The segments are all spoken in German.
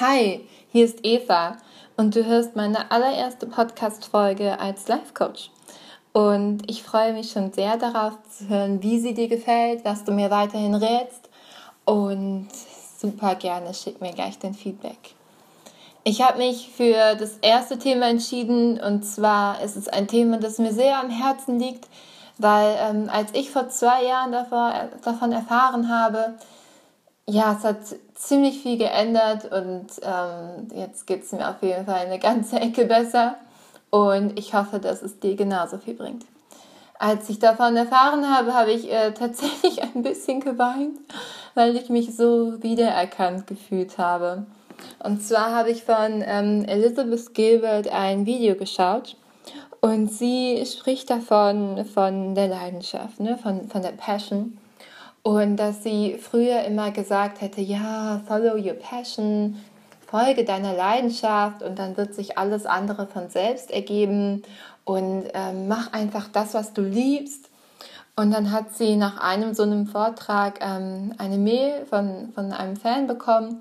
Hi, hier ist Eva und du hörst meine allererste Podcast-Folge als Life Coach. Und ich freue mich schon sehr darauf zu hören, wie sie dir gefällt, was du mir weiterhin rätst. Und super gerne schick mir gleich dein Feedback. Ich habe mich für das erste Thema entschieden und zwar ist es ein Thema, das mir sehr am Herzen liegt, weil ähm, als ich vor zwei Jahren davor, davon erfahren habe, ja, es hat ziemlich viel geändert und ähm, jetzt geht es mir auf jeden Fall eine ganze Ecke besser und ich hoffe, dass es dir genauso viel bringt. Als ich davon erfahren habe, habe ich äh, tatsächlich ein bisschen geweint, weil ich mich so wiedererkannt gefühlt habe. Und zwar habe ich von ähm, Elizabeth Gilbert ein Video geschaut und sie spricht davon, von der Leidenschaft, ne? von, von der Passion. Und dass sie früher immer gesagt hätte, ja, follow your passion, folge deiner Leidenschaft und dann wird sich alles andere von selbst ergeben und ähm, mach einfach das, was du liebst. Und dann hat sie nach einem so einem Vortrag ähm, eine Mail von, von einem Fan bekommen,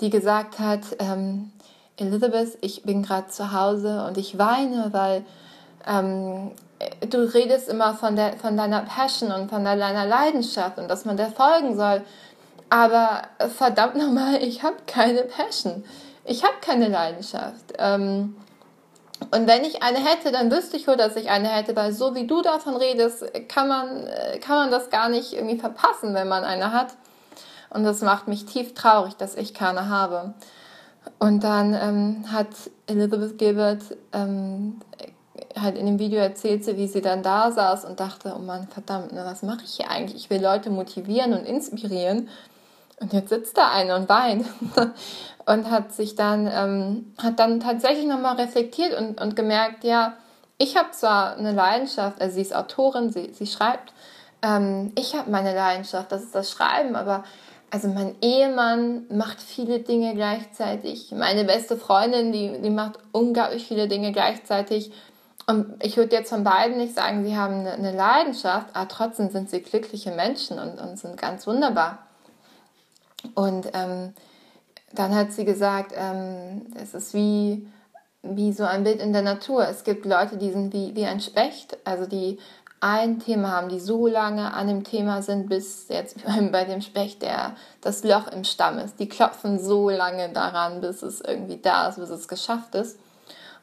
die gesagt hat, ähm, Elizabeth, ich bin gerade zu Hause und ich weine, weil ähm, du redest immer von, der, von deiner Passion und von deiner Leidenschaft und dass man der folgen soll. Aber verdammt nochmal, ich habe keine Passion. Ich habe keine Leidenschaft. Ähm, und wenn ich eine hätte, dann wüsste ich wohl, dass ich eine hätte, weil so wie du davon redest, kann man, kann man das gar nicht irgendwie verpassen, wenn man eine hat. Und das macht mich tief traurig, dass ich keine habe. Und dann ähm, hat Elizabeth Gilbert ähm, halt in dem Video erzählt sie, wie sie dann da saß und dachte, oh Mann, verdammt, ne, was mache ich hier eigentlich? Ich will Leute motivieren und inspirieren. Und jetzt sitzt da einer und weint. und hat sich dann, ähm, hat dann tatsächlich nochmal reflektiert und, und gemerkt, ja, ich habe zwar eine Leidenschaft, also sie ist Autorin, sie, sie schreibt, ähm, ich habe meine Leidenschaft, das ist das Schreiben, aber also mein Ehemann macht viele Dinge gleichzeitig. Meine beste Freundin, die, die macht unglaublich viele Dinge gleichzeitig. Und ich würde jetzt von beiden nicht sagen, sie haben eine Leidenschaft, aber trotzdem sind sie glückliche Menschen und, und sind ganz wunderbar. Und ähm, dann hat sie gesagt, ähm, es ist wie, wie so ein Bild in der Natur. Es gibt Leute, die sind wie, wie ein Specht, also die ein Thema haben, die so lange an dem Thema sind, bis jetzt bei dem Specht, der das Loch im Stamm ist. Die klopfen so lange daran, bis es irgendwie da ist, bis es geschafft ist.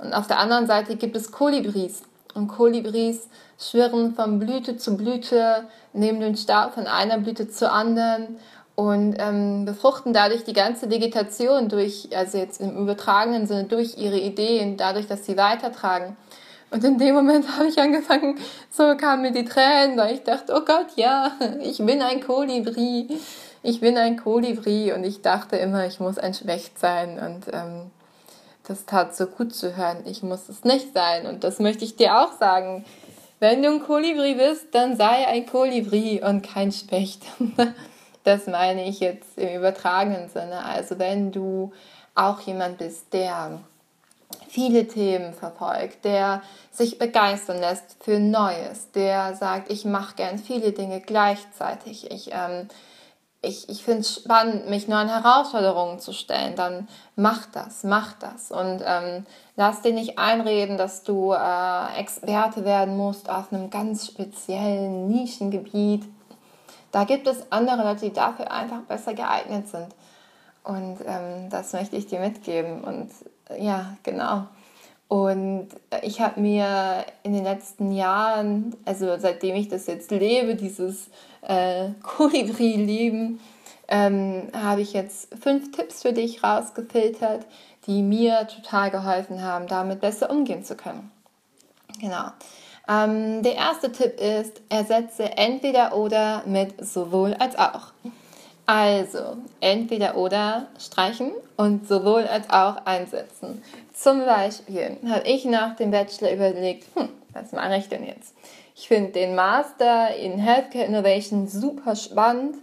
Und auf der anderen Seite gibt es Kolibris. Und Kolibris schwirren von Blüte zu Blüte, nehmen den Stab von einer Blüte zur anderen und ähm, befruchten dadurch die ganze Vegetation durch, also jetzt im übertragenen Sinne, durch ihre Ideen, dadurch, dass sie weitertragen. Und in dem Moment habe ich angefangen, so kamen mir die Tränen, weil ich dachte, oh Gott, ja, ich bin ein Kolibri. Ich bin ein Kolibri und ich dachte immer, ich muss ein Schwächt sein und ähm, das tat so gut zu hören. Ich muss es nicht sein. Und das möchte ich dir auch sagen. Wenn du ein Kolibri bist, dann sei ein Kolibri und kein Specht. Das meine ich jetzt im übertragenen Sinne. Also wenn du auch jemand bist, der viele Themen verfolgt, der sich begeistern lässt für Neues, der sagt, ich mache gern viele Dinge gleichzeitig, ich ähm, ich, ich finde es spannend, mich neuen Herausforderungen zu stellen, dann mach das, mach das. Und ähm, lass dir nicht einreden, dass du äh, Experte werden musst auf einem ganz speziellen Nischengebiet. Da gibt es andere Leute, die dafür einfach besser geeignet sind. Und ähm, das möchte ich dir mitgeben. Und äh, ja, genau. Und ich habe mir in den letzten Jahren, also seitdem ich das jetzt lebe, dieses äh, Kolibri-Leben, ähm, habe ich jetzt fünf Tipps für dich rausgefiltert, die mir total geholfen haben, damit besser umgehen zu können. Genau. Ähm, der erste Tipp ist, ersetze entweder oder mit sowohl als auch. Also, entweder oder streichen und sowohl als auch einsetzen. Zum Beispiel habe ich nach dem Bachelor überlegt, hm, was mache ich denn jetzt? Ich finde den Master in Healthcare Innovation super spannend.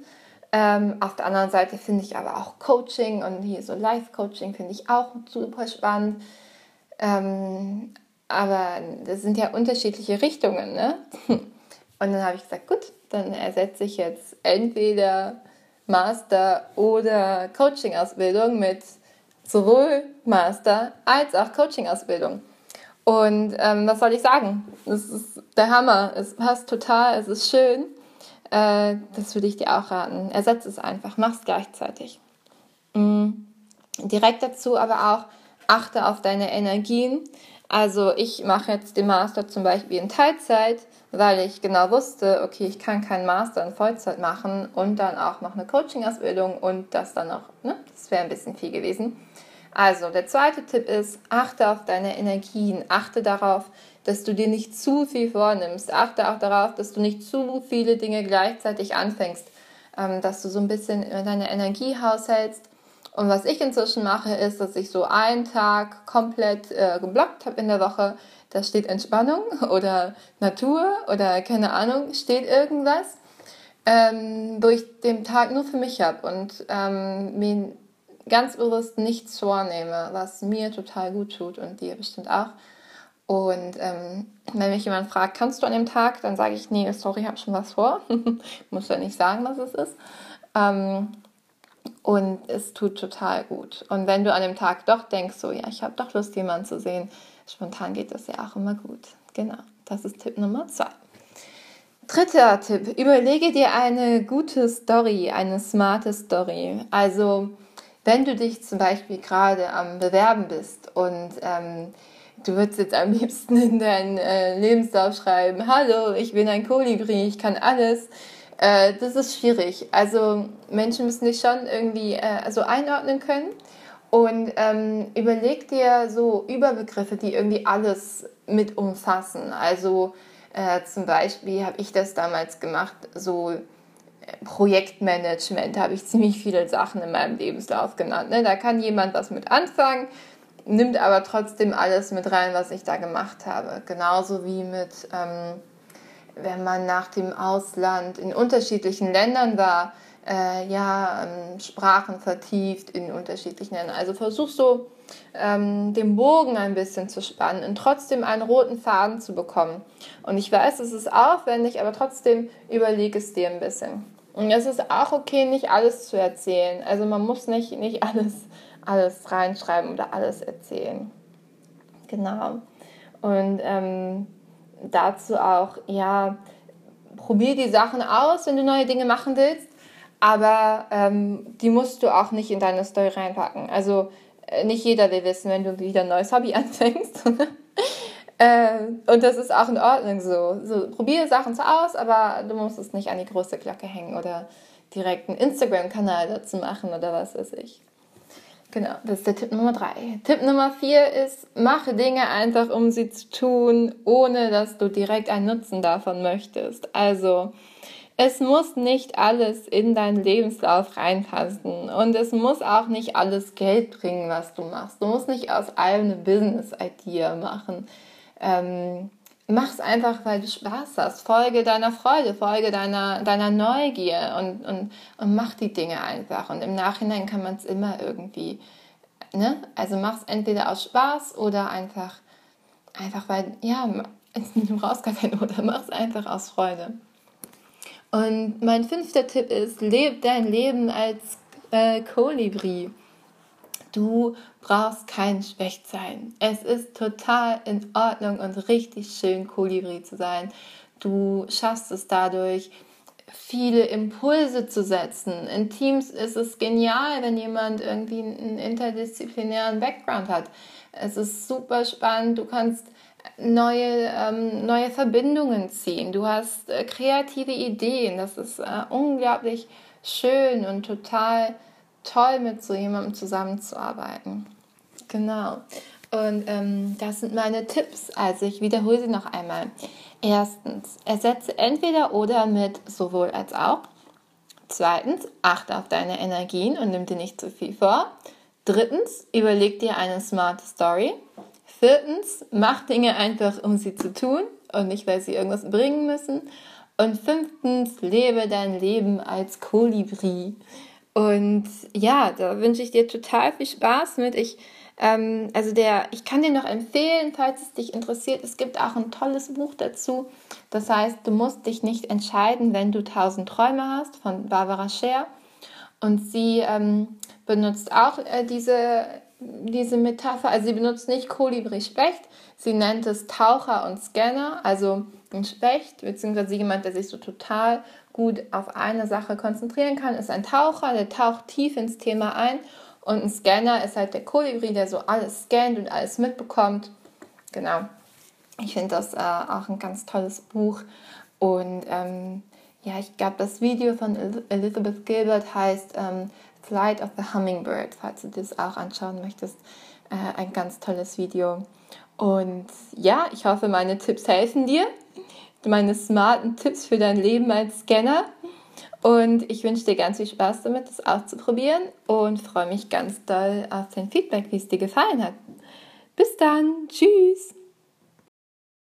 Ähm, auf der anderen Seite finde ich aber auch Coaching und hier so Life-Coaching finde ich auch super spannend. Ähm, aber das sind ja unterschiedliche Richtungen. Ne? Und dann habe ich gesagt, gut, dann ersetze ich jetzt entweder Master oder Coaching-Ausbildung mit sowohl Master als auch Coaching-Ausbildung. Und ähm, was soll ich sagen? Es ist der Hammer. Es passt total, es ist schön. Äh, das würde ich dir auch raten. Ersetze es einfach, mach es gleichzeitig. Mhm. Direkt dazu aber auch, achte auf deine Energien. Also ich mache jetzt den Master zum Beispiel in Teilzeit, weil ich genau wusste, okay, ich kann keinen Master in Vollzeit machen und dann auch noch eine Coaching-Ausbildung und das dann noch, ne? Das wäre ein bisschen viel gewesen. Also der zweite Tipp ist, achte auf deine Energien, achte darauf, dass du dir nicht zu viel vornimmst, achte auch darauf, dass du nicht zu viele Dinge gleichzeitig anfängst, ähm, dass du so ein bisschen deine Energie haushältst und was ich inzwischen mache, ist, dass ich so einen Tag komplett äh, geblockt habe in der Woche. Da steht Entspannung oder Natur oder keine Ahnung, steht irgendwas, ähm, wo ich den Tag nur für mich habe und ähm, mir ganz bewusst nichts vornehme, was mir total gut tut und dir bestimmt auch. Und ähm, wenn mich jemand fragt, kannst du an dem Tag, dann sage ich, nee, sorry, ich habe schon was vor. Muss ja nicht sagen, was es ist. Ähm, und es tut total gut. Und wenn du an dem Tag doch denkst, so, ja, ich habe doch Lust, jemanden zu sehen, spontan geht das ja auch immer gut. Genau, das ist Tipp Nummer zwei. Dritter Tipp, überlege dir eine gute Story, eine smarte Story. Also, wenn du dich zum Beispiel gerade am Bewerben bist und ähm, du würdest jetzt am liebsten in deinen äh, Lebenslauf schreiben, hallo, ich bin ein Kolibri, ich kann alles, äh, das ist schwierig. Also Menschen müssen dich schon irgendwie äh, so einordnen können. Und ähm, überleg dir so Überbegriffe, die irgendwie alles mit umfassen. Also äh, zum Beispiel habe ich das damals gemacht, so äh, Projektmanagement habe ich ziemlich viele Sachen in meinem Lebenslauf genannt. Ne? Da kann jemand was mit anfangen, nimmt aber trotzdem alles mit rein, was ich da gemacht habe. Genauso wie mit ähm, wenn man nach dem Ausland in unterschiedlichen Ländern war, äh, ja, ähm, Sprachen vertieft in unterschiedlichen Ländern. Also versuch so ähm, den Bogen ein bisschen zu spannen und trotzdem einen roten Faden zu bekommen. Und ich weiß, es ist aufwendig, aber trotzdem überlege es dir ein bisschen. Und es ist auch okay, nicht alles zu erzählen. Also man muss nicht, nicht alles, alles reinschreiben oder alles erzählen. Genau. Und ähm, dazu auch, ja, probier die Sachen aus, wenn du neue Dinge machen willst, aber ähm, die musst du auch nicht in deine Story reinpacken. Also äh, nicht jeder will wissen, wenn du wieder ein neues Hobby anfängst. äh, und das ist auch in Ordnung so. so. Probiere Sachen so aus, aber du musst es nicht an die große Glocke hängen oder direkt einen Instagram-Kanal dazu machen oder was weiß ich. Genau, das ist der Tipp Nummer drei. Tipp Nummer vier ist, mache Dinge einfach, um sie zu tun, ohne dass du direkt einen Nutzen davon möchtest. Also, es muss nicht alles in deinen Lebenslauf reinpassen und es muss auch nicht alles Geld bringen, was du machst. Du musst nicht aus allem eine Business-Idea machen. Ähm, mach's einfach, weil du Spaß hast. Folge deiner Freude, folge deiner, deiner Neugier und, und, und mach die Dinge einfach. Und im Nachhinein kann man es immer irgendwie, ne? Also mach's entweder aus Spaß oder einfach, einfach weil, ja, du brauchst gar kein Oder, mach's einfach aus Freude. Und mein fünfter Tipp ist, lebe dein Leben als äh, Kolibri. Du brauchst kein Schwächsein. Es ist total in Ordnung und richtig schön, Kolibri zu sein. Du schaffst es dadurch, viele Impulse zu setzen. In Teams ist es genial, wenn jemand irgendwie einen interdisziplinären Background hat. Es ist super spannend. Du kannst neue, ähm, neue Verbindungen ziehen. Du hast äh, kreative Ideen. Das ist äh, unglaublich schön und total toll, mit so jemandem zusammenzuarbeiten. Genau. Und ähm, das sind meine Tipps. Also ich wiederhole sie noch einmal. Erstens, ersetze entweder oder mit sowohl als auch. Zweitens, achte auf deine Energien und nimm dir nicht zu viel vor. Drittens, überleg dir eine smart Story. Viertens, mach Dinge einfach, um sie zu tun und nicht, weil sie irgendwas bringen müssen. Und fünftens, lebe dein Leben als Kolibri. Und ja, da wünsche ich dir total viel Spaß mit. Ich, ähm, also der, ich kann dir noch empfehlen, falls es dich interessiert, es gibt auch ein tolles Buch dazu. Das heißt, du musst dich nicht entscheiden, wenn du tausend Träume hast, von Barbara Scher. Und sie ähm, benutzt auch äh, diese diese Metapher, also sie benutzt nicht Kolibri Specht, sie nennt es Taucher und Scanner, also ein Specht, beziehungsweise jemand, der sich so total gut auf eine Sache konzentrieren kann, ist ein Taucher, der taucht tief ins Thema ein und ein Scanner ist halt der Kolibri, der so alles scannt und alles mitbekommt. Genau. Ich finde das äh, auch ein ganz tolles Buch und ähm, ja, ich glaube, das Video von Elizabeth Gilbert heißt ähm, Flight of the Hummingbird, falls du das auch anschauen möchtest. Äh, ein ganz tolles Video. Und ja, ich hoffe, meine Tipps helfen dir. Meine smarten Tipps für dein Leben als Scanner. Und ich wünsche dir ganz viel Spaß damit, das auszuprobieren und freue mich ganz doll auf dein Feedback, wie es dir gefallen hat. Bis dann. Tschüss.